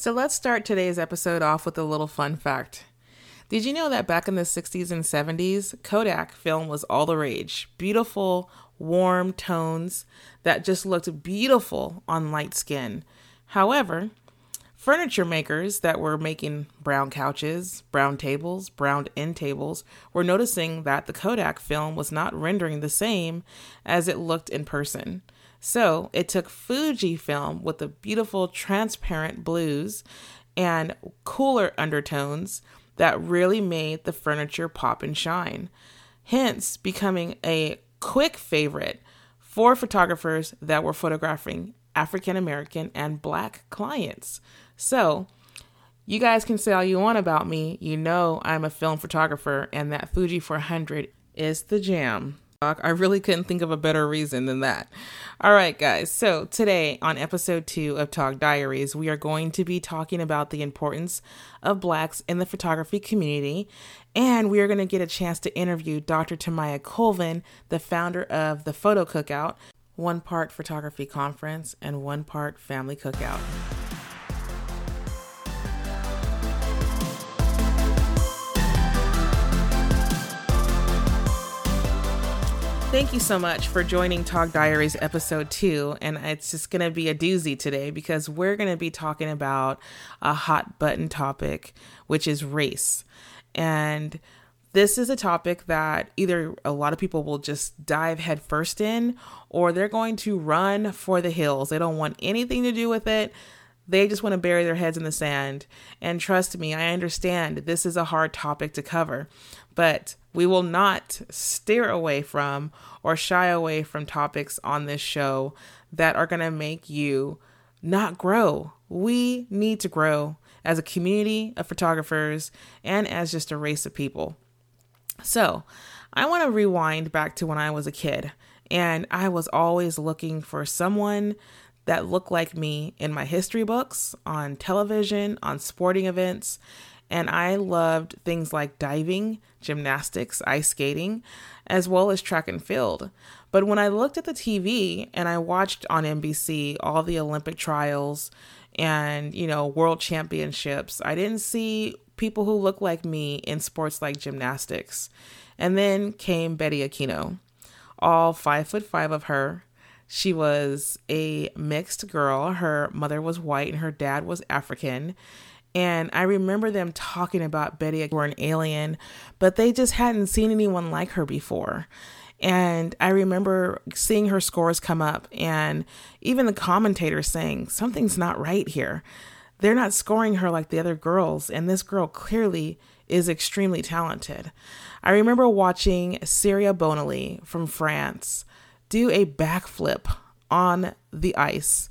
So let's start today's episode off with a little fun fact. Did you know that back in the 60s and 70s, Kodak film was all the rage? Beautiful, warm tones that just looked beautiful on light skin. However, furniture makers that were making brown couches, brown tables, brown end tables were noticing that the Kodak film was not rendering the same as it looked in person. So it took Fuji film with the beautiful transparent blues and cooler undertones that really made the furniture pop and shine, hence becoming a quick favorite for photographers that were photographing African American and black clients. So, you guys can say all you want about me. You know I'm a film photographer, and that Fuji 400 is the jam. I really couldn't think of a better reason than that. All right, guys. So, today on episode two of Talk Diaries, we are going to be talking about the importance of Blacks in the photography community. And we are going to get a chance to interview Dr. Tomayia Colvin, the founder of the Photo Cookout, one part photography conference and one part family cookout. Thank you so much for joining Talk Diaries episode two. And it's just going to be a doozy today because we're going to be talking about a hot button topic, which is race. And this is a topic that either a lot of people will just dive headfirst in or they're going to run for the hills. They don't want anything to do with it. They just want to bury their heads in the sand. And trust me, I understand this is a hard topic to cover, but we will not steer away from or shy away from topics on this show that are going to make you not grow. We need to grow as a community of photographers and as just a race of people. So, I want to rewind back to when I was a kid and I was always looking for someone that looked like me in my history books, on television, on sporting events, and I loved things like diving, gymnastics, ice skating, as well as track and field. But when I looked at the TV and I watched on NBC all the Olympic trials and, you know, world championships, I didn't see people who looked like me in sports like gymnastics. And then came Betty Okino, all five foot five of her. She was a mixed girl. Her mother was white and her dad was African. And I remember them talking about Betty were an alien, but they just hadn't seen anyone like her before. And I remember seeing her scores come up, and even the commentators saying, Something's not right here. They're not scoring her like the other girls, and this girl clearly is extremely talented. I remember watching Surya Bonaly from France do a backflip on the ice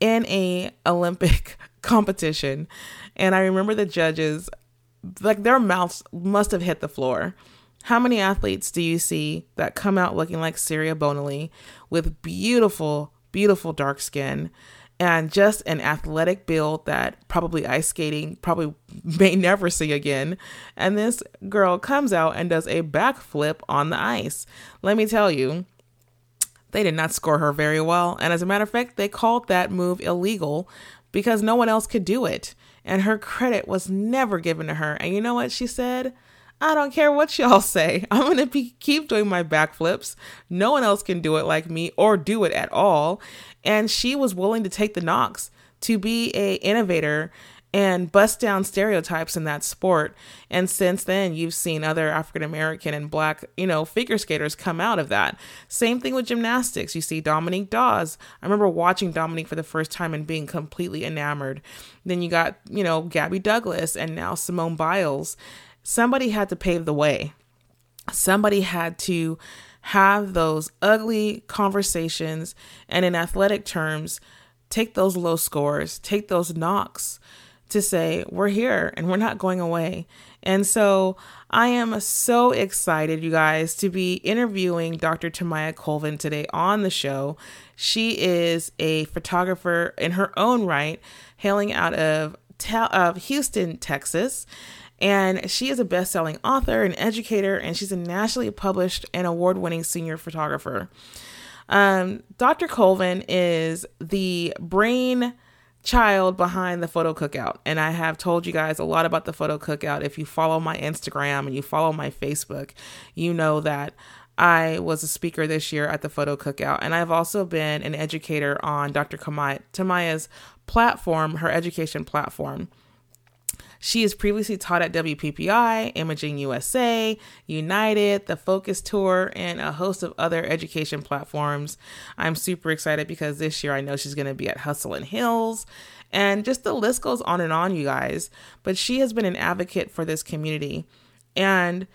in a Olympic competition and I remember the judges, like their mouths must have hit the floor. How many athletes do you see that come out looking like Surya Bonaly with beautiful, beautiful dark skin and just an athletic build that probably ice skating probably may never see again. And this girl comes out and does a backflip on the ice. Let me tell you, they did not score her very well. And as a matter of fact, they called that move illegal because no one else could do it and her credit was never given to her. And you know what she said? I don't care what y'all say. I'm going to be keep doing my backflips. No one else can do it like me or do it at all. And she was willing to take the knocks to be a innovator and bust down stereotypes in that sport. And since then, you've seen other African American and black, you know, figure skaters come out of that. Same thing with gymnastics. You see Dominique Dawes. I remember watching Dominique for the first time and being completely enamored. Then you got, you know, Gabby Douglas and now Simone Biles. Somebody had to pave the way. Somebody had to have those ugly conversations and in athletic terms, take those low scores, take those knocks to say, we're here and we're not going away. And so I am so excited, you guys, to be interviewing Dr. Tomayia Colvin today on the show. She is a photographer in her own right, hailing out of, of Houston, Texas. And she is a best selling author and educator, and she's a nationally published and award winning senior photographer. Um, Dr. Colvin is the brain child behind the photo cookout. And I have told you guys a lot about the photo cookout. If you follow my Instagram and you follow my Facebook, you know that I was a speaker this year at the photo cookout. And I've also been an educator on Dr. Kamaya, Tomayia's platform, her education platform. She has previously taught at WPPI, Imaging USA, United, the Focus Tour, and a host of other education platforms. I'm super excited because this year I know she's going to be at Hustle and Hills. And just the list goes on and on, you guys. But she has been an advocate for this community. And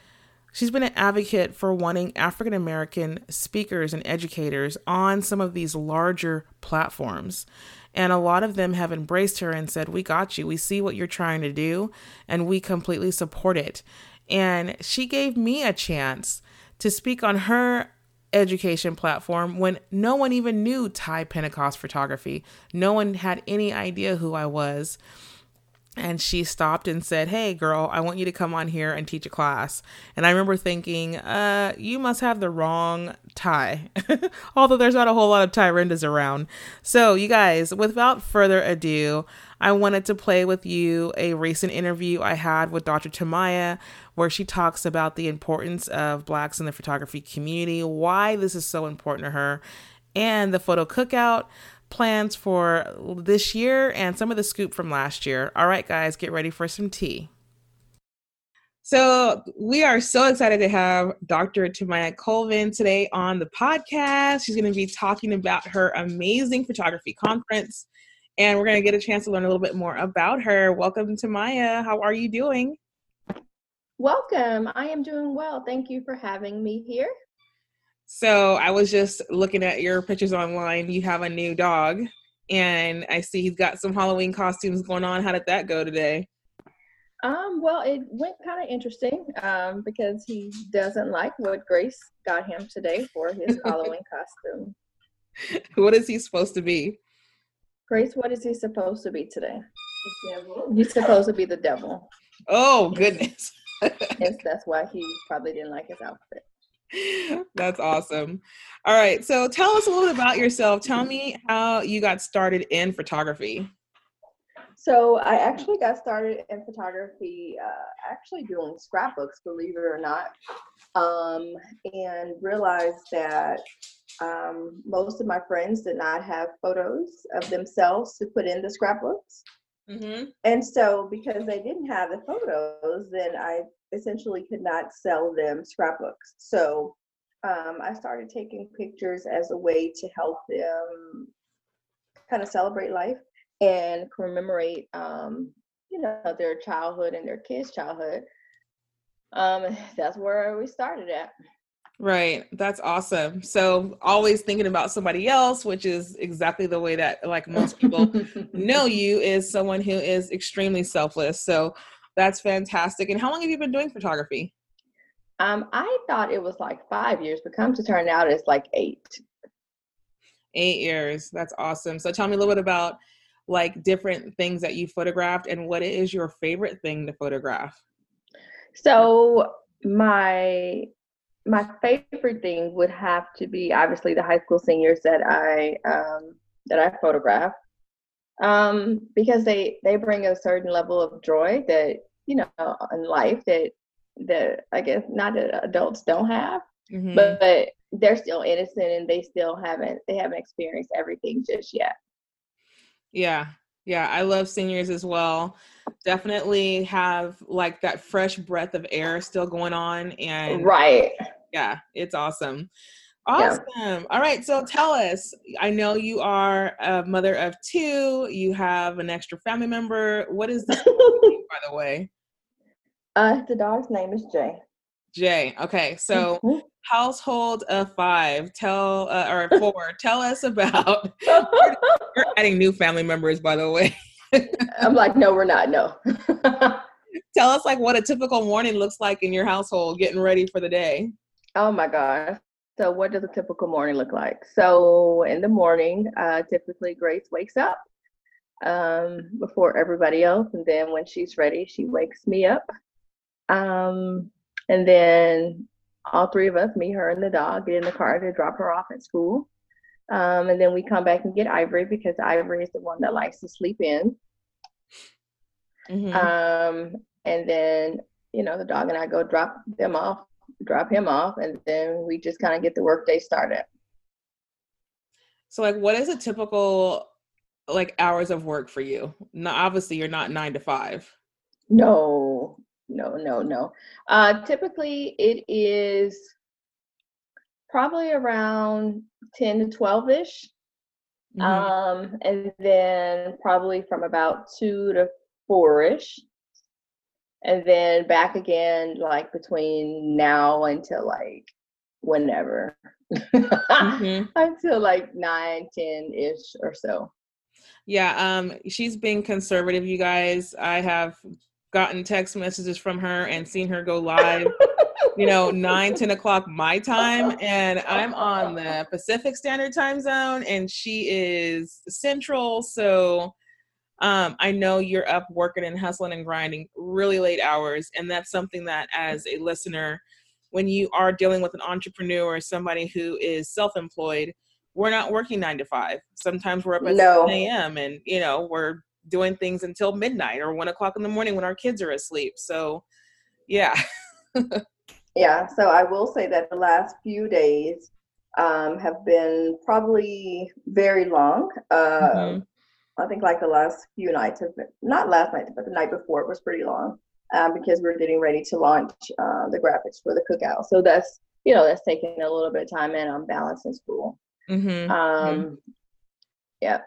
She's been an advocate for wanting African American speakers and educators on some of these larger platforms. And a lot of them have embraced her and said, We got you. We see what you're trying to do, and we completely support it. And she gave me a chance to speak on her education platform when no one even knew Ty Pentecost photography. No one had any idea who I was and she stopped and said, Hey, girl, I want you to come on here and teach a class. And I remember thinking, uh, you must have the wrong Ty, although there's not a whole lot of Thai rendas around. So, you guys, without further ado, I wanted to play with you a recent interview I had with Dr. Tomayia, where she talks about the importance of Blacks in the photography community, why this is so important to her, and the photo cookout plans for this year and some of the scoop from last year. All right, guys, get ready for some tea. So, we are so excited to have Dr. Tomayia Colvin today on the podcast. She's going to be talking about her amazing photography conference, and we're going to get a chance to learn a little bit more about her. Welcome, Tomayia. How are you doing? Welcome. I am doing well. Thank you for having me here. So I was just looking at your pictures online. You have a new dog, and I see he's got some Halloween costumes going on. How did that go today? Um, well, it went kind of interesting um, because he doesn't like what Grace got him today for his Halloween costume. What is he supposed to be? Grace, what is he supposed to be today? He's supposed to be the devil. Oh, goodness. yes, that's why he probably didn't like his outfit. That's awesome. All right. So tell us a little bit about yourself. Tell me how you got started in photography. So I actually got started in photography, uh, actually doing scrapbooks, believe it or not, um, and realized that um, most of my friends did not have photos of themselves to put in the scrapbooks. Mm-hmm. And so, because they didn't have the photos, then I essentially could not sell them scrapbooks. So um, I started taking pictures as a way to help them kind of celebrate life and commemorate, um, you know, their childhood and their kids' childhood. Um, that's where we started at. Right. That's awesome. So always thinking about somebody else, which is exactly the way that like most people know you is someone who is extremely selfless. So that's fantastic. And how long have you been doing photography? Um, I thought it was like five years, but come to turn out, it's like eight. Eight years. That's awesome. So tell me a little bit about like different things that you photographed and what is your favorite thing to photograph? So my my favorite thing would have to be obviously the high school seniors that I um, that I photograph um, because they they bring a certain level of joy that you know in life that that I guess not that adults don't have, mm-hmm. but, but they're still innocent and they still haven't they haven't experienced everything just yet. Yeah, yeah, I love seniors as well. Definitely have like that fresh breath of air still going on, and right. Yeah, it's awesome. Awesome. Yeah. All right. So tell us, I know you are a mother of two, you have an extra family member. What is this, by the way? Uh, the dog's name is Jay. Jay. Okay. So mm-hmm. household of five, tell, uh, or four, tell us about, we're adding new family members, by the way. I'm like, no, we're not. No. tell us like what a typical morning looks like in your household getting ready for the day. Oh my gosh. So, what does a typical morning look like? So, in the morning, uh, typically Grace wakes up um, before everybody else, and then when she's ready, she wakes me up. Um, and then all three of us, me, her, and the dog, get in the car to drop her off at school. Um, and then we come back and get Ivory because Ivory is the one that likes to sleep in. Mm-hmm. Um, and then, you know, the dog and I go drop them off, drop him off, and then we just kind of get the workday started. So, like, what is a typical like hours of work for you? Now, obviously, you're not nine to five. No, no, no, no. Uh, typically, it is probably around 10 to 12 ish. Mm-hmm. Um, and then probably from about two to four ish. And then back again, like between now until like whenever. mm-hmm. Until like nine, 10 ish or so. Yeah, um, she's being conservative, you guys. I have gotten text messages from her and seen her go live you know, 9, 10 o'clock my time. And I'm on the Pacific Standard Time Zone and she is Central. So um, I know you're up working and hustling and grinding really late hours. And that's something that, as a listener, when you are dealing with an entrepreneur or somebody who is self employed, we're not working nine to five. Sometimes we're up at no. 7 a.m. and, you know, we're doing things until midnight or one o'clock in the morning when our kids are asleep. So, yeah. Yeah, so I will say that the last few days um, have been probably very long. Uh, mm-hmm. I think like the last few nights have been, not last night, but the night before it was pretty long um, because we're getting ready to launch uh, the graphics for the cookout. So that's, you know, that's taking a little bit of time and I'm balancing school. Mm-hmm. Um, mm-hmm. Yeah.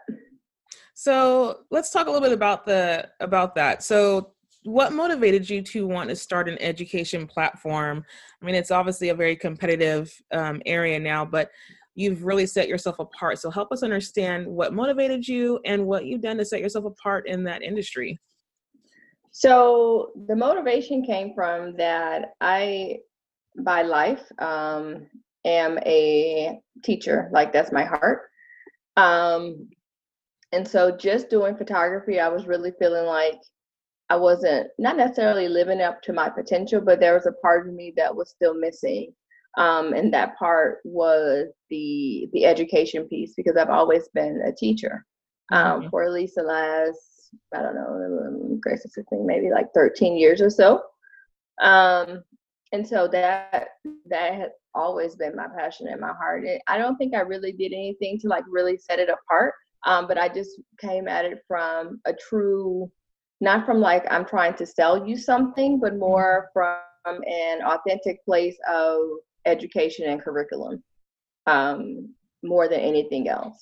So let's talk a little bit about the about that. So what motivated you to want to start an education platform? I mean, it's obviously a very competitive um, area now, but you've really set yourself apart. So help us understand what motivated you and what you've done to set yourself apart in that industry. So the motivation came from that I, by life, um, am a teacher. Like that's my heart. Um, and so just doing photography, I was really feeling like I wasn't not necessarily living up to my potential, but there was a part of me that was still missing. Um, and that part was the the education piece because I've always been a teacher um, mm-hmm. for at least the last I don't know, Grace assisting maybe like 13 years or so. Um, and so that that has always been my passion and my heart. It, I don't think I really did anything to like really set it apart, um, but I just came at it from a true not from like I'm trying to sell you something, but more from an authentic place of education and curriculum um, more than anything else.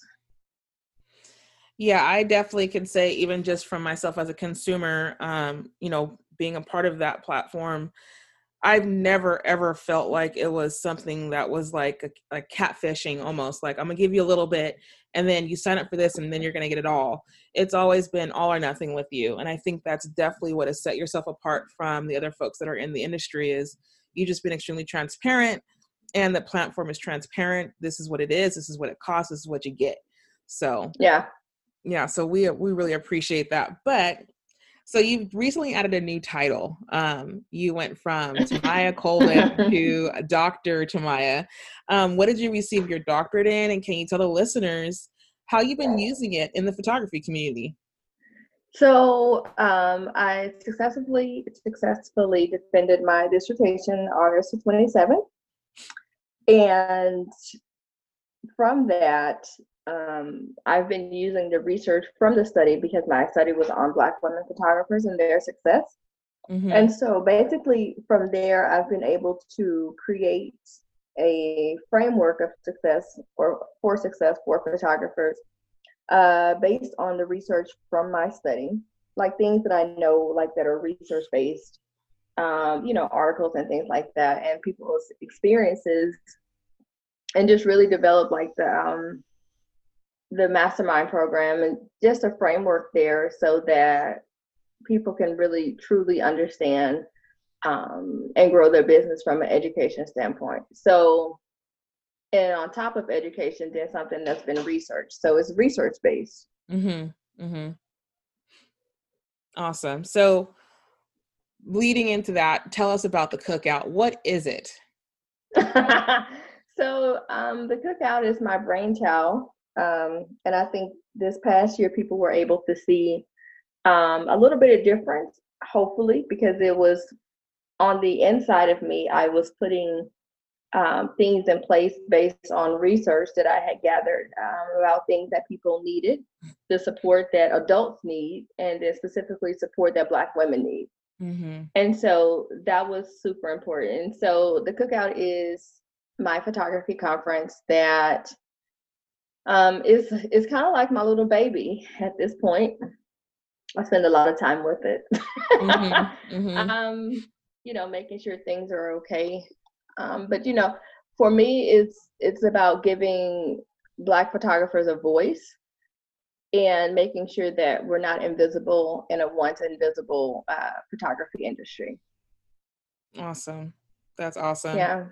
Yeah, I definitely can say, even just from myself as a consumer, um, you know, being a part of that platform, I've never ever felt like it was something that was like a, a catfishing almost. Like I'm gonna give you a little bit, and then you sign up for this and then you're to get it all. It's always been all or nothing with you. And I think that's definitely what has set yourself apart from the other folks that are in the industry is you've just been extremely transparent and the platform is transparent. This is what it is. This is what it costs. This is what you get. So yeah. Yeah. So we, we really appreciate that. But so you've recently added a new title. Um, you went from Tomayia Colvin to Dr. Tomayia. Um, what did you receive your doctorate in? And can you tell the listeners how you've been using it in the photography community? So um, I successfully successfully defended my dissertation August of 27. And from that, um, I've been using the research from the study because my study was on Black women photographers and their success. Mm-hmm. And so basically, from there, I've been able to create a framework of success or for success for photographers uh, based on the research from my study, like things that I know, like that are research based, um, you know, articles and things like that, and people's experiences, and just really develop like the um, the mastermind program and just a framework there so that people can really truly understand um, and grow their business from an education standpoint. So, and on top of education, then something that's been researched. So it's research based. Mm-hmm. Mm-hmm. Awesome. So, leading into that, tell us about the cookout. What is it? so, um, the cookout is my brainchild Um, and I think this past year, people were able to see um, a little bit of difference, hopefully, because it was on the inside of me, I was putting um, things in place based on research that I had gathered um, about things that people needed, the support that adults need, and then specifically support that Black women need. Mm-hmm. And so that was super important. So the cookout is my photography conference that um, is is kind of like my little baby at this point. I spend a lot of time with it. mm-hmm. Mm-hmm. Um, you know, making sure things are okay. Um, but you know, for me, it's it's about giving Black photographers a voice and making sure that we're not invisible in a once invisible uh, photography industry. Awesome. That's awesome. Yeah.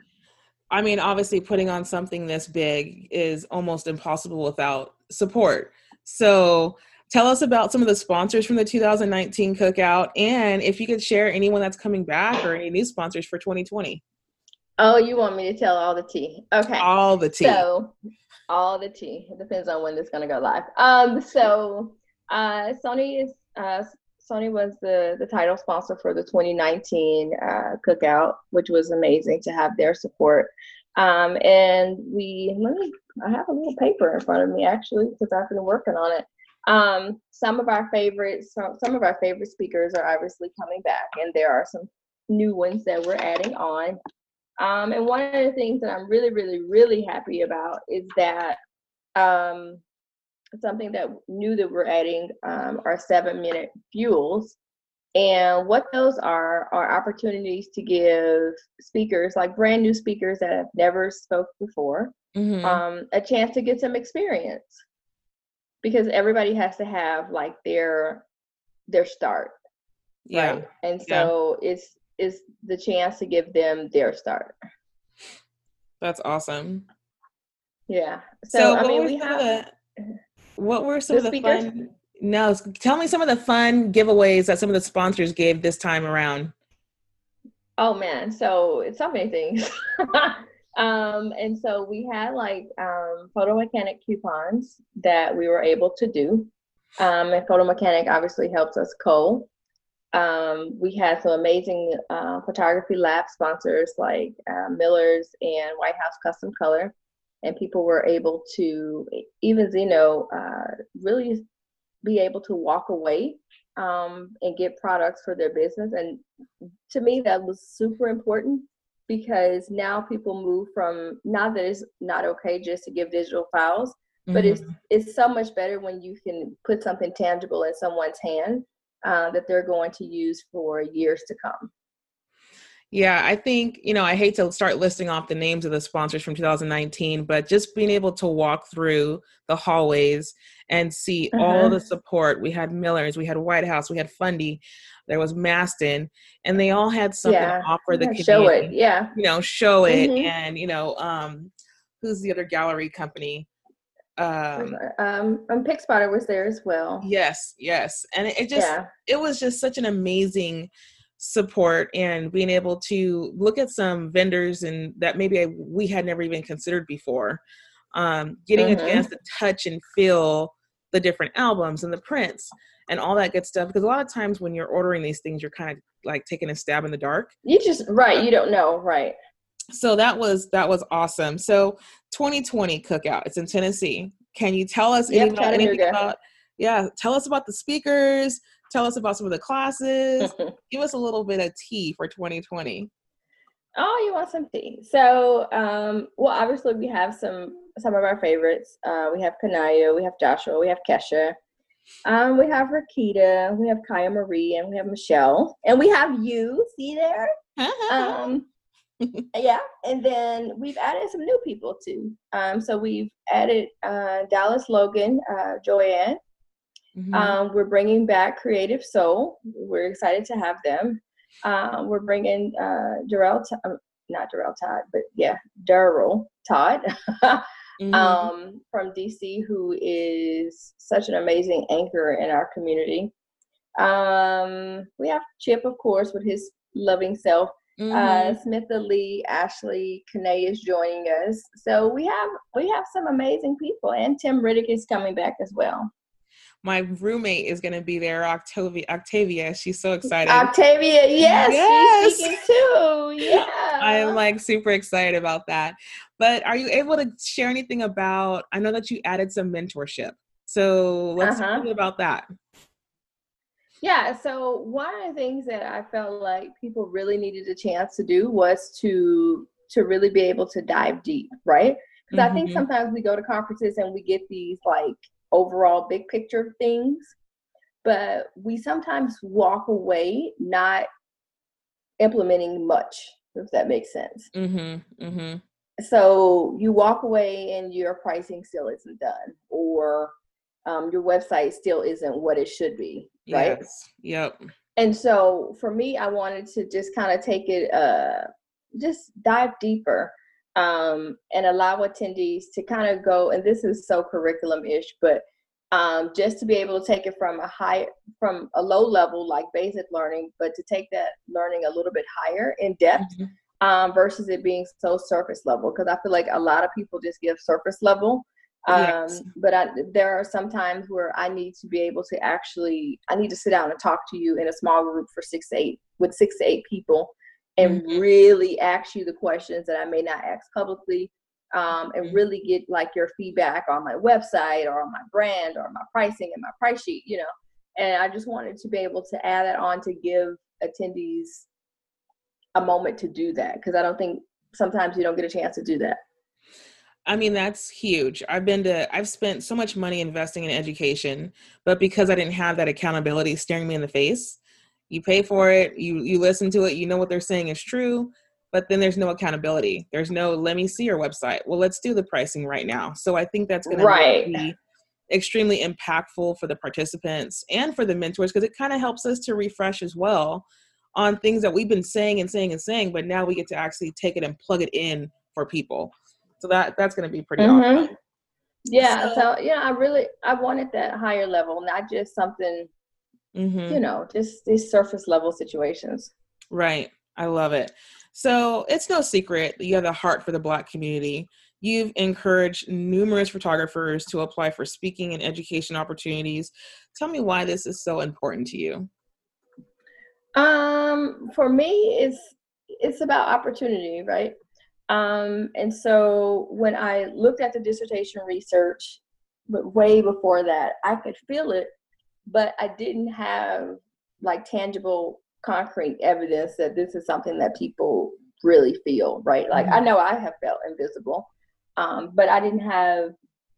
I mean, obviously, putting on something this big is almost impossible without support. So, tell us about some of the sponsors from the 2019 cookout and if you could share anyone that's coming back or any new sponsors for 2020. Oh, you want me to tell all the tea? Okay. All the tea. So, all the tea. It depends on when this to go live. Um, so, uh, Sony is uh, Sony was the the title sponsor for the 2019 uh, cookout, which was amazing to have their support. Um, and we let me I have a little paper in front of me actually because I've been working on it. Um, some of our favorites, some, some of our favorite speakers are obviously coming back, and there are some new ones that we're adding on. Um, and one of the things that I'm really, really, really happy about is that um, something that new that we're adding um, are seven minute fuels. And what those are are opportunities to give speakers, like brand new speakers that have never spoke before, mm-hmm. um, a chance to get some experience because everybody has to have like their their start yeah right? and so yeah. it's it's the chance to give them their start that's awesome yeah so, so i mean we have the, what were some the of the speakers? fun no tell me some of the fun giveaways that some of the sponsors gave this time around oh man so it's so many things Um, and so we had like um, photo mechanic coupons that we were able to do. Um, and photo mechanic obviously helps us co. Um, we had some amazing uh, photography lab sponsors like uh, Miller's and White House Custom Color. And people were able to, even Zeno, uh, really be able to walk away um, and get products for their business. And to me, that was super important because now people move from not that it's not okay just to give digital files, mm-hmm. but it's it's so much better when you can put something tangible in someone's hand uh, that they're going to use for years to come. Yeah, I think, you know, I hate to start listing off the names of the sponsors from 2019, but just being able to walk through the hallways and see uh-huh. all the support. We had Miller's, we had White House, we had Fundy, there was Mastin, and they all had something yeah. to offer the community. Show it, yeah. You know, show it, mm-hmm. and you know, um, who's the other gallery company? Um, um, um Spotter was there as well. Yes, yes, and it, it just yeah. it was just such an amazing support and being able to look at some vendors and that maybe I, we had never even considered before. Um, getting mm-hmm. a chance to touch and feel the different albums and the prints and all that good stuff because a lot of times when you're ordering these things you're kind of like taking a stab in the dark you just right you don't know right so that was that was awesome so 2020 cookout. It's in tennessee. Can you tell us yep, about, anything about yeah tell us about the speakers. Tell us about some of the classes. Give us a little bit of tea for 2020 oh you want some tea. So um well obviously we have some some of our favorites. Uh we have kanaya we have joshua we have kesha. Um, we have Rakita, we have Kaya Marie, and we have Michelle, and we have you. See there? um, yeah, and then we've added some new people too. Um, so we've added uh, Dallas Logan, uh, Joanne. Mm-hmm. Um, we're bringing back Creative Soul. We're excited to have them. Um, we're bringing uh, Darrell, T- um, not Darrell Todd, but yeah, Darrell Todd. mm-hmm. um, from DC who is such an amazing anchor in our community. Um, we have Chip, of course, with his loving self. Mm-hmm. Uh, Smitha Lee, Ashley Kane is joining us. So we have we have some amazing people, and Tim Riddick is coming back as well. My roommate is going to be there, Octavia. Octavia, she's so excited. Octavia, yes, yes. she's speaking too. Yeah, I'm like super excited about that. But are you able to share anything about? I know that you added some mentorship, so let's uh-huh. talk about that. Yeah, so one of the things that I felt like people really needed a chance to do was to to really be able to dive deep, right? Because mm-hmm. I think mm-hmm. sometimes we go to conferences and we get these like overall big picture things, but we sometimes walk away not implementing much, if that makes sense. Mm-hmm. Mm-hmm. So you walk away and your pricing still isn't done, or um, your website still isn't what it should be, right? Yes. Yep. And so for me, I wanted to just kind of take it, uh, just dive deeper um, and allow attendees to kind of go. And this is so curriculum ish, but um, just to be able to take it from a high, from a low level like basic learning, but to take that learning a little bit higher in depth. Mm-hmm. Um, versus it being so surface level because I feel like a lot of people just give surface level um, but I, there are some times where i need to be able to actually i need to sit down and talk to you in a small group for six to eight with six to eight people and mm-hmm. really ask you the questions that i may not ask publicly um, and mm-hmm. really get like your feedback on my website or on my brand or my pricing and my price sheet you know and i just wanted to be able to add that on to give attendees a moment to do that because i don't think sometimes you don't get a chance to do that I mean, that's huge. I've been to, I've spent so much money investing in education, but because I didn't have that accountability staring me in the face, you pay for it, you you listen to it, you know what they're saying is true, but then there's no accountability. There's no let me see your website. Well, let's do the pricing right now. So I think that's going right. to be extremely impactful for the participants and for the mentors because it kind of helps us to refresh as well on things that we've been saying and saying and saying, but now we get to actually take it and plug it in for people. So that that's going to be pretty mm-hmm. awesome. Yeah. So, so, yeah, I really I wanted that higher level, not just something, mm-hmm. you know, just these surface level situations. Right. I love it. So it's no secret that you have a heart for the Black community. You've encouraged numerous photographers to apply for speaking and education opportunities. Tell me why this is so important to you. Um, for me, it's it's about opportunity, right? Um, and so when I looked at the dissertation research, but way before that, I could feel it, but I didn't have like tangible, concrete evidence that this is something that people really feel, right? Like mm-hmm. I know I have felt invisible, um, but I didn't have,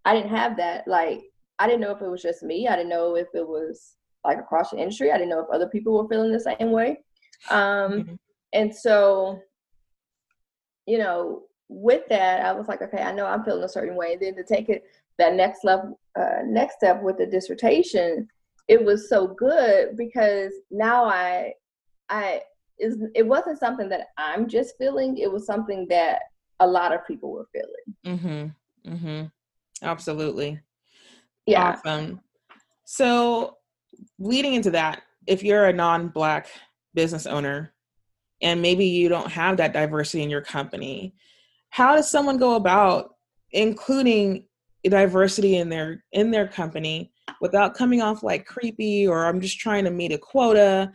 I didn't have that. Like I didn't know if it was just me. I didn't know if it was like across the industry. I didn't know if other people were feeling the same way. Um, mm-hmm. And so you know, with that, I was like, okay, I know I'm feeling a certain way. And then to take it that next level, uh, next step with the dissertation, it was so good because now I, I is it wasn't something that I'm just feeling. It was something that a lot of people were feeling. Mm-hmm. Mm-hmm. Absolutely. Yeah. Awesome. So, leading into that, if you're a non-black business owner and maybe you don't have that diversity in your company how does someone go about including diversity in their in their company without coming off like creepy or i'm just trying to meet a quota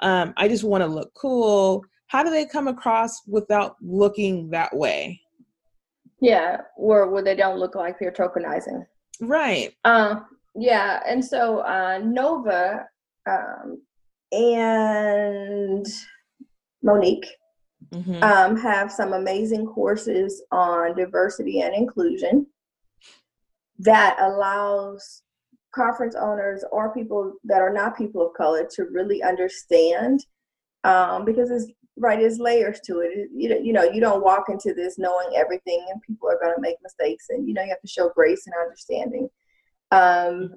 um, i just want to look cool how do they come across without looking that way? Yeah or where they don't look like they're tokenizing. Right. Uh, yeah and so uh, nova um, and Monique, mm-hmm. um, have some amazing courses on diversity and inclusion that allows conference owners or people that are not people of color to really understand um, because it's right there's layers to it. You know, you know you don't walk into this knowing everything and people are going to make mistakes and you know you have to show grace and understanding. Um,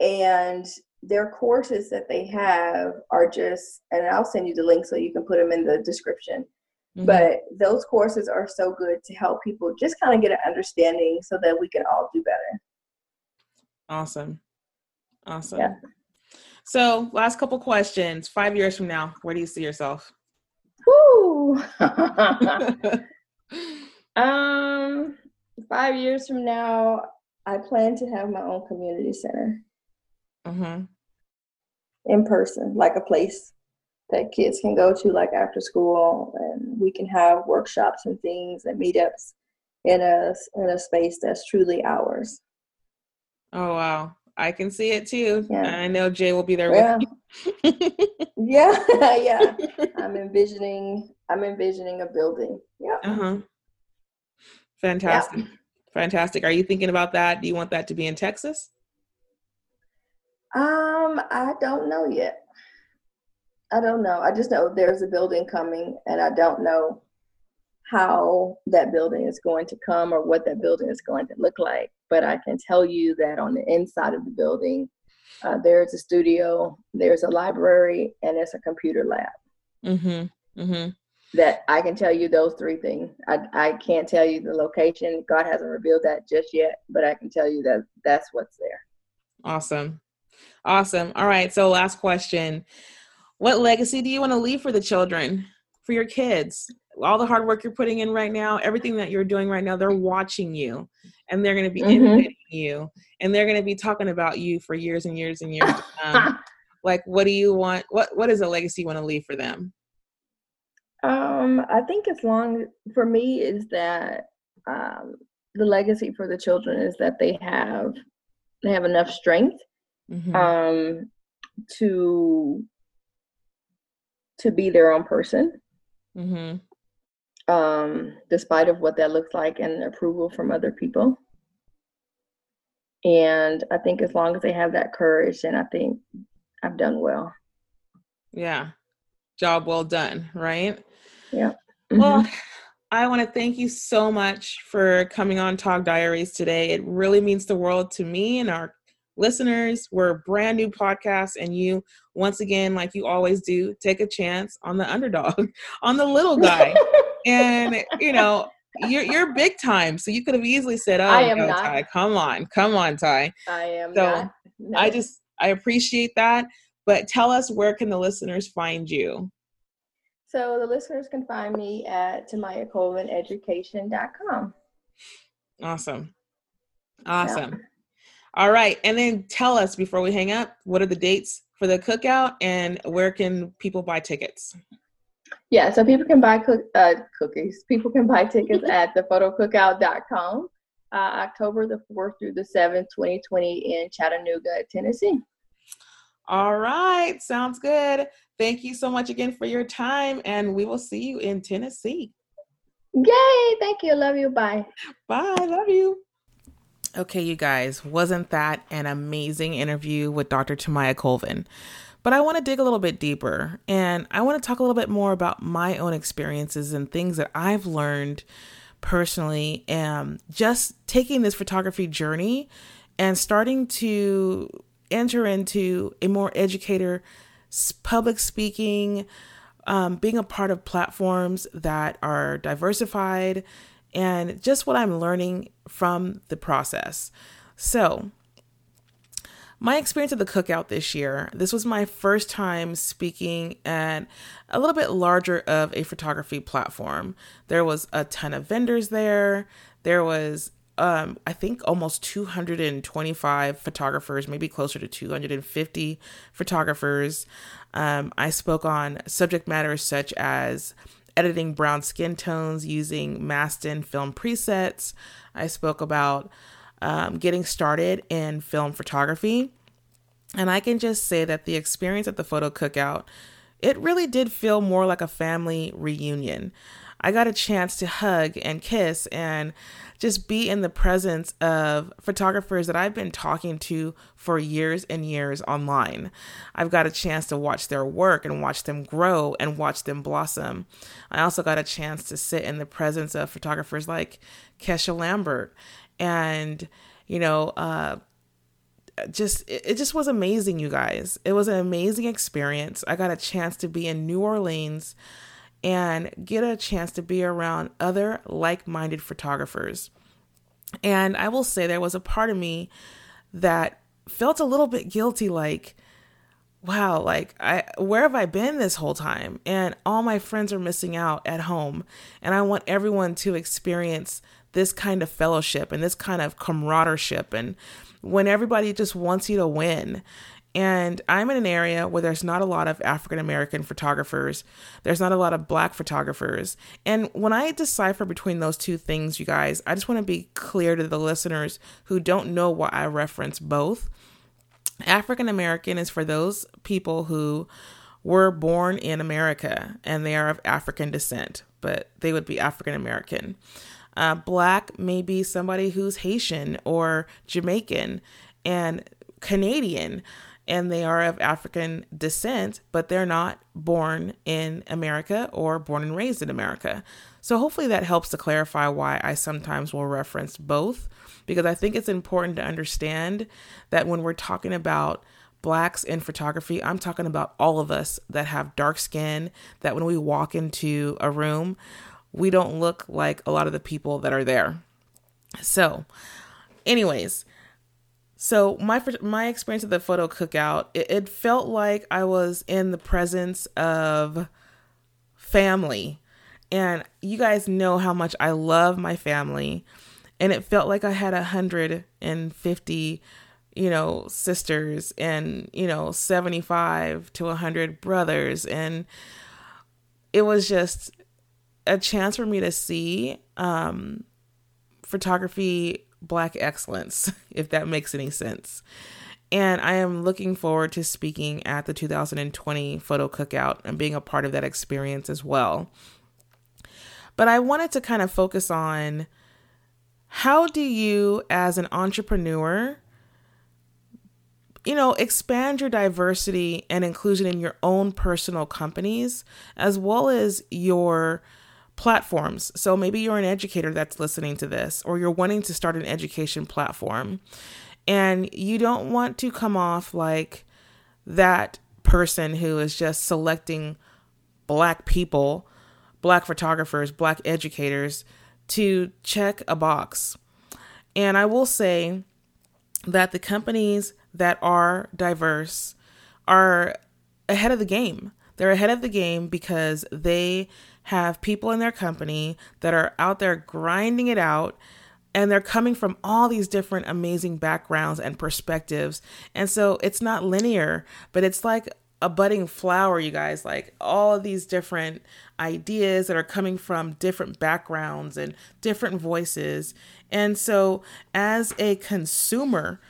and their courses that they have are just, and I'll send you the link so you can put them in the description. Mm-hmm. But those courses are so good to help people just kind of get an understanding so that we can all do better. Awesome. Awesome. Yeah. So, last couple questions. Five years from now, where do you see yourself? Woo! um, five years from now, I plan to have my own community center. Mm-hmm. In person, like a place that kids can go to like after school and we can have workshops and things and meetups in a in a space that's truly ours. Oh wow. I can see it too. Yeah. I know Jay will be there yeah. with you. yeah, yeah. I'm envisioning I'm envisioning a building. Yeah. Uh-huh. Fantastic. Yeah. Fantastic. Are you thinking about that? Do you want that to be in Texas? Um, I don't know yet. I don't know. I just know there's a building coming and I don't know how that building is going to come or what that building is going to look like. But I can tell you that on the inside of the building, uh, there's a studio, there's a library, and there's a computer lab. Mm-hmm. Mm-hmm. That I can tell you those three things. I, I can't tell you the location. God hasn't revealed that just yet, but I can tell you that that's what's there. Awesome. Awesome. All right. So, last question What legacy do you want to leave for the children, for your kids? all the hard work you're putting in right now, everything that you're doing right now, they're watching you and they're going to be mm-hmm. imitating you and they're going to be talking about you for years and years and years. Um, like, what do you want? What, what is a legacy you want to leave for them? Um, I think as long for me is that um, the legacy for the children is that they have they have enough strength mm-hmm. um, to to be their own person. Mm-hmm um, despite of what that looks like and approval from other people. And I think as long as they have that courage, then I think I've done well. Yeah. Job well done, right? Yeah. Mm-hmm. Well, I want to thank you so much for coming on Talk Diaries today. It really means the world to me and our listeners. We're a brand new podcast, and you, once again, like you always do, take a chance on the underdog, on the little guy. and you know you're you're big time, so you could have easily said, "Oh, I am no, not. Ty, come on, come on, Ty." I am. So not. No. I just I appreciate that, but tell us where can the listeners find you? So the listeners can find me at tamayacolvineducation.com. Awesome. Awesome. Yeah. All right. And then tell us before we hang up, what are the dates for the cookout and where can people buy tickets? Yeah, so people can buy cook, uh, cookies. People can buy tickets at thephotoCookout.com uh, October the 4th through the 7th, 2020 in Chattanooga, Tennessee. All right, sounds good. Thank you so much again for your time, and we will see you in Tennessee. Yay! Thank you. Love you. Bye. Bye. Love you. Okay, you guys, wasn't that an amazing interview with Dr. Tomayia Colvin? But I want to dig a little bit deeper and I want to talk a little bit more about my own experiences and things that I've learned personally and just taking this photography journey and starting to enter into a more educator public speaking um, being a part of platforms that are diversified and just what i'm learning from the process so my experience at the cookout this year, this was my first time speaking at a little bit larger of a photography platform. There was a ton of vendors there. There was um, I think almost 225 photographers, maybe closer to 250 photographers. Um, I spoke on subject matters such as editing brown skin tones using Mastin film presets. I spoke about um, getting started in film photography. And I can just say that the experience at the photo cookout, it really did feel more like a family reunion. I got a chance to hug and kiss and just be in the presence of photographers that I've been talking to for years and years online. I've got a chance to watch their work and watch them grow and watch them blossom. I also got a chance to sit in the presence of photographers like Kesha Lambert and you know uh just it, just was amazing you guys it was an amazing experience i got a chance to be in new orleans and get a chance to be around other like-minded photographers and i will say there was a part of me that felt a little bit guilty like wow, like I where have I been this whole time? And all my friends are missing out at home. And I want everyone to experience this kind of fellowship and this kind of camaraderie and when everybody just wants you to win. And I'm in an area where there's not a lot of African American photographers. There's not a lot of black photographers. And when I decipher between those two things, you guys, I just want to be clear to the listeners who don't know why I reference both. African American is for those people who were born in America and they are of African descent, but they would be African American. Uh, black may be somebody who's Haitian or Jamaican and Canadian, and they are of African descent, but they're not born in America or born and raised in America. So, hopefully, that helps to clarify why I sometimes will reference both, because I think it's important to understand that when we're talking about blacks in photography, I'm talking about all of us that have dark skin, that when we walk into a room, we don't look like a lot of the people that are there. So, anyways, so my my experience at the photo cookout, it, it felt like I was in the presence of family. And you guys know how much I love my family. And it felt like I had a 150, you know, sisters and, you know, 75 to 100 brothers. And it was just a chance for me to see um, photography black excellence, if that makes any sense. And I am looking forward to speaking at the 2020 photo cookout and being a part of that experience as well. But I wanted to kind of focus on how do you, as an entrepreneur, you know, expand your diversity and inclusion in your own personal companies as well as your platforms. So maybe you're an educator that's listening to this, or you're wanting to start an education platform, and you don't want to come off like that person who is just selecting black people, black photographers, black educators to check a box. And I will say that the companies that are diverse are ahead of the game. They're ahead of the game because they have people in their company that are out there grinding it out and they're coming from all these different amazing backgrounds and perspectives. And so it's not linear, but it's like a budding flower, you guys, like all of these different ideas that are coming from different backgrounds and different voices. And so, as a consumer,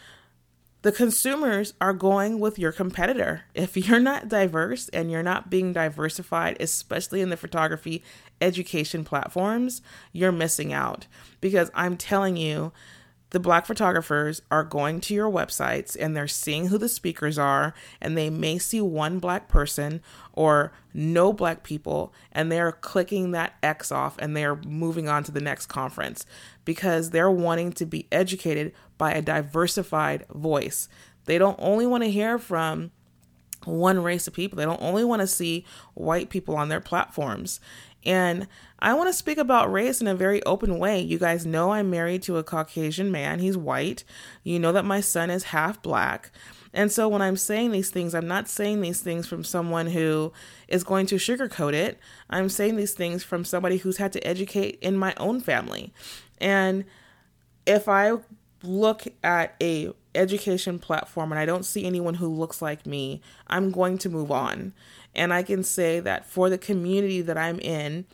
the consumers are going with your competitor. If you're not diverse and you're not being diversified, especially in the photography education platforms, you're missing out. Because I'm telling you, the black photographers are going to your websites and they're seeing who the speakers are, and they may see one black person or no black people, and they're clicking that X off and they're moving on to the next conference because they're wanting to be educated by a diversified voice. They don't only want to hear from one race of people, they don't only want to see white people on their platforms. And I want to speak about race in a very open way. You guys know I'm married to a Caucasian man, he's white. You know that my son is half black. And so when I'm saying these things, I'm not saying these things from someone who is going to sugarcoat it. I'm saying these things from somebody who's had to educate in my own family. And if I look at a education platform and I don't see anyone who looks like me, I'm going to move on. And I can say that for the community that I'm in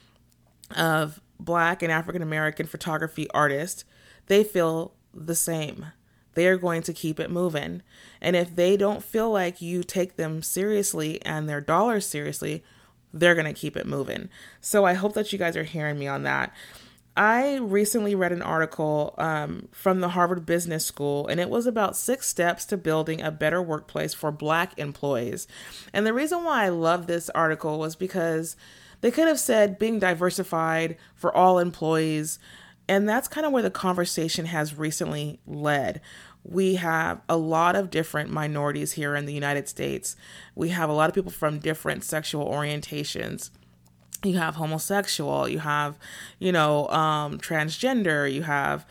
of black and African American photography artists, they feel the same. They are going to keep it moving. And if they don't feel like you take them seriously and their dollars seriously, they're going to keep it moving. So I hope that you guys are hearing me on that. I recently read an article um, from the Harvard Business School, and it was about six steps to building a better workplace for Black employees. And the reason why I love this article was because they could have said being diversified for all employees. And that's kind of where the conversation has recently led. We have a lot of different minorities here in the United States. We have a lot of people from different sexual orientations you have homosexual, you have, you know, um, transgender, you have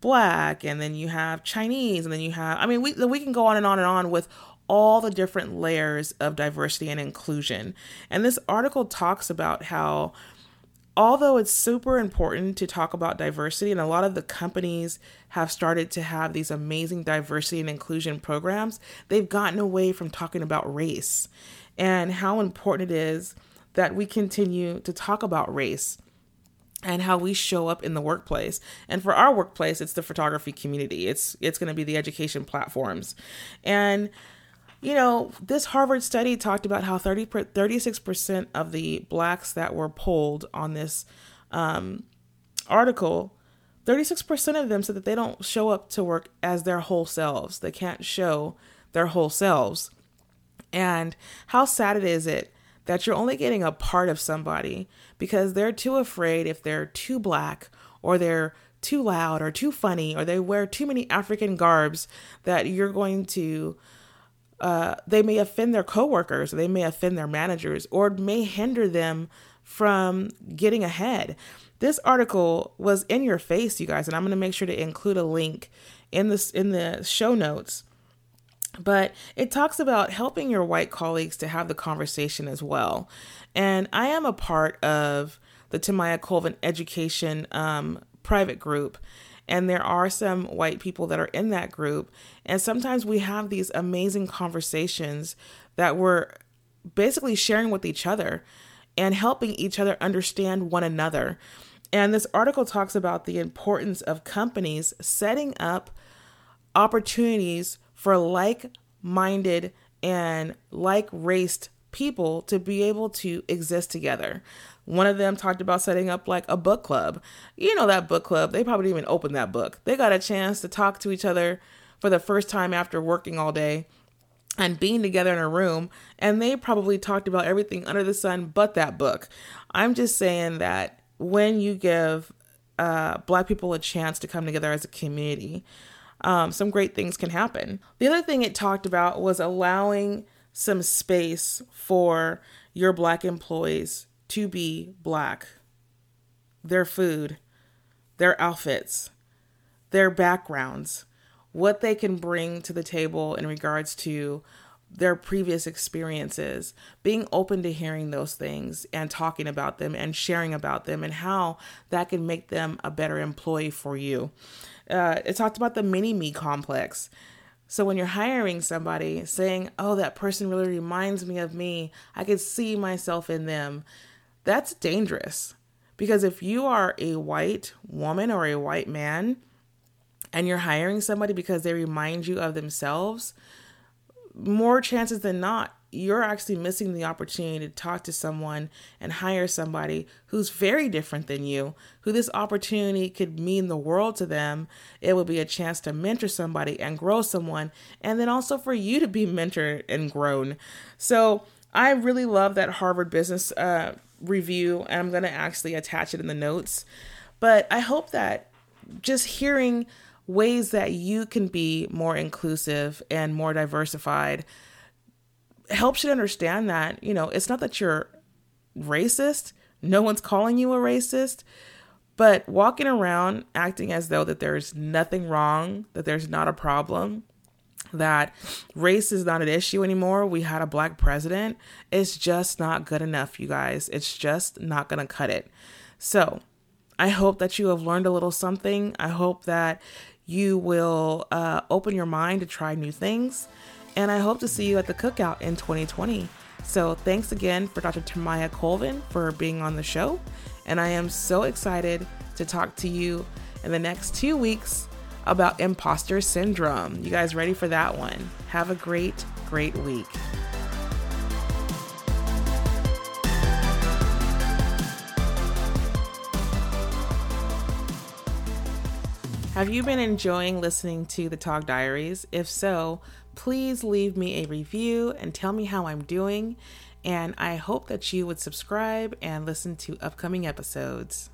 black, and then you have Chinese, and then you have, I mean, we, we can go on and on and on with all the different layers of diversity and inclusion. And this article talks about how although it's super important to talk about diversity, and a lot of the companies have started to have these amazing diversity and inclusion programs, they've gotten away from talking about race and how important it is that we continue to talk about race and how we show up in the workplace. And for our workplace, it's the photography community. It's it's going to be the education platforms. And you know, this Harvard study talked about how 30, 36% of the blacks that were polled on this um, article, 36% of them said that they don't show up to work as their whole selves. They can't show their whole selves. And how sad it is it that you're only getting a part of somebody because they're too afraid if they're too black or they're too loud or too funny or they wear too many African garbs that you're going to uh, they may offend their coworkers, they may offend their managers, or may hinder them from getting ahead. This article was in your face, you guys, and I'm going to make sure to include a link in this in the show notes. But it talks about helping your white colleagues to have the conversation as well. And I am a part of the Tomayia Colvin Education um, private group and there are some white people that are in that group. And sometimes we have these amazing conversations that we're basically sharing with each other and helping each other understand one another. And this article talks about the importance of companies setting up opportunities for like minded and like raced people to be able to exist together. One of them talked about setting up like a book club. You know, that book club, they probably didn't even open that book. They got a chance to talk to each other for the first time after working all day and being together in a room, and they probably talked about everything under the sun but that book. I'm just saying that when you give uh, Black people a chance to come together as a community, um, some great things can happen. The other thing it talked about was allowing some space for your Black employees to be black. Their food, their outfits, their backgrounds, what they can bring to the table in regards to their previous experiences, being open to hearing those things and talking about them and sharing about them and how that can make them a better employee for you. Uh, it talked about the mini me complex. So when you're hiring somebody, saying, Oh, that person really reminds me of me, I could see myself in them that's dangerous. Because if you are a white woman or a white man and you're hiring somebody because they remind you of themselves, more chances than not, you're actually missing the opportunity to talk to someone and hire somebody who's very different than you, who this opportunity could mean the world to them. It would be a chance to mentor somebody and grow someone, and then also for you to be mentored and grown. So I really love that Harvard Business uh, review, and I'm going to actually attach it in the notes. But I hope that just hearing ways that you can be more inclusive and more diversified helps you understand that, you know, it's not that you're racist, no one's calling you a racist, but walking around acting as though that there's nothing wrong, that there's not a problem, that race is not an issue anymore. We had a black president. It's just not good enough, you guys. It's just not going to cut it. So, I hope that you have learned a little something. I hope that you will uh, open your mind to try new things. And I hope to see you at the cookout in 2020. So, thanks again for Dr. Tomayia Colvin for being on the show. And I am so excited to talk to you in the next two weeks about imposter syndrome. You guys ready for that one? Have a great, great week. Have you been enjoying listening to the Talk Diaries? If so, please leave me a review and tell me how I'm doing. And I hope that you would subscribe and listen to upcoming episodes.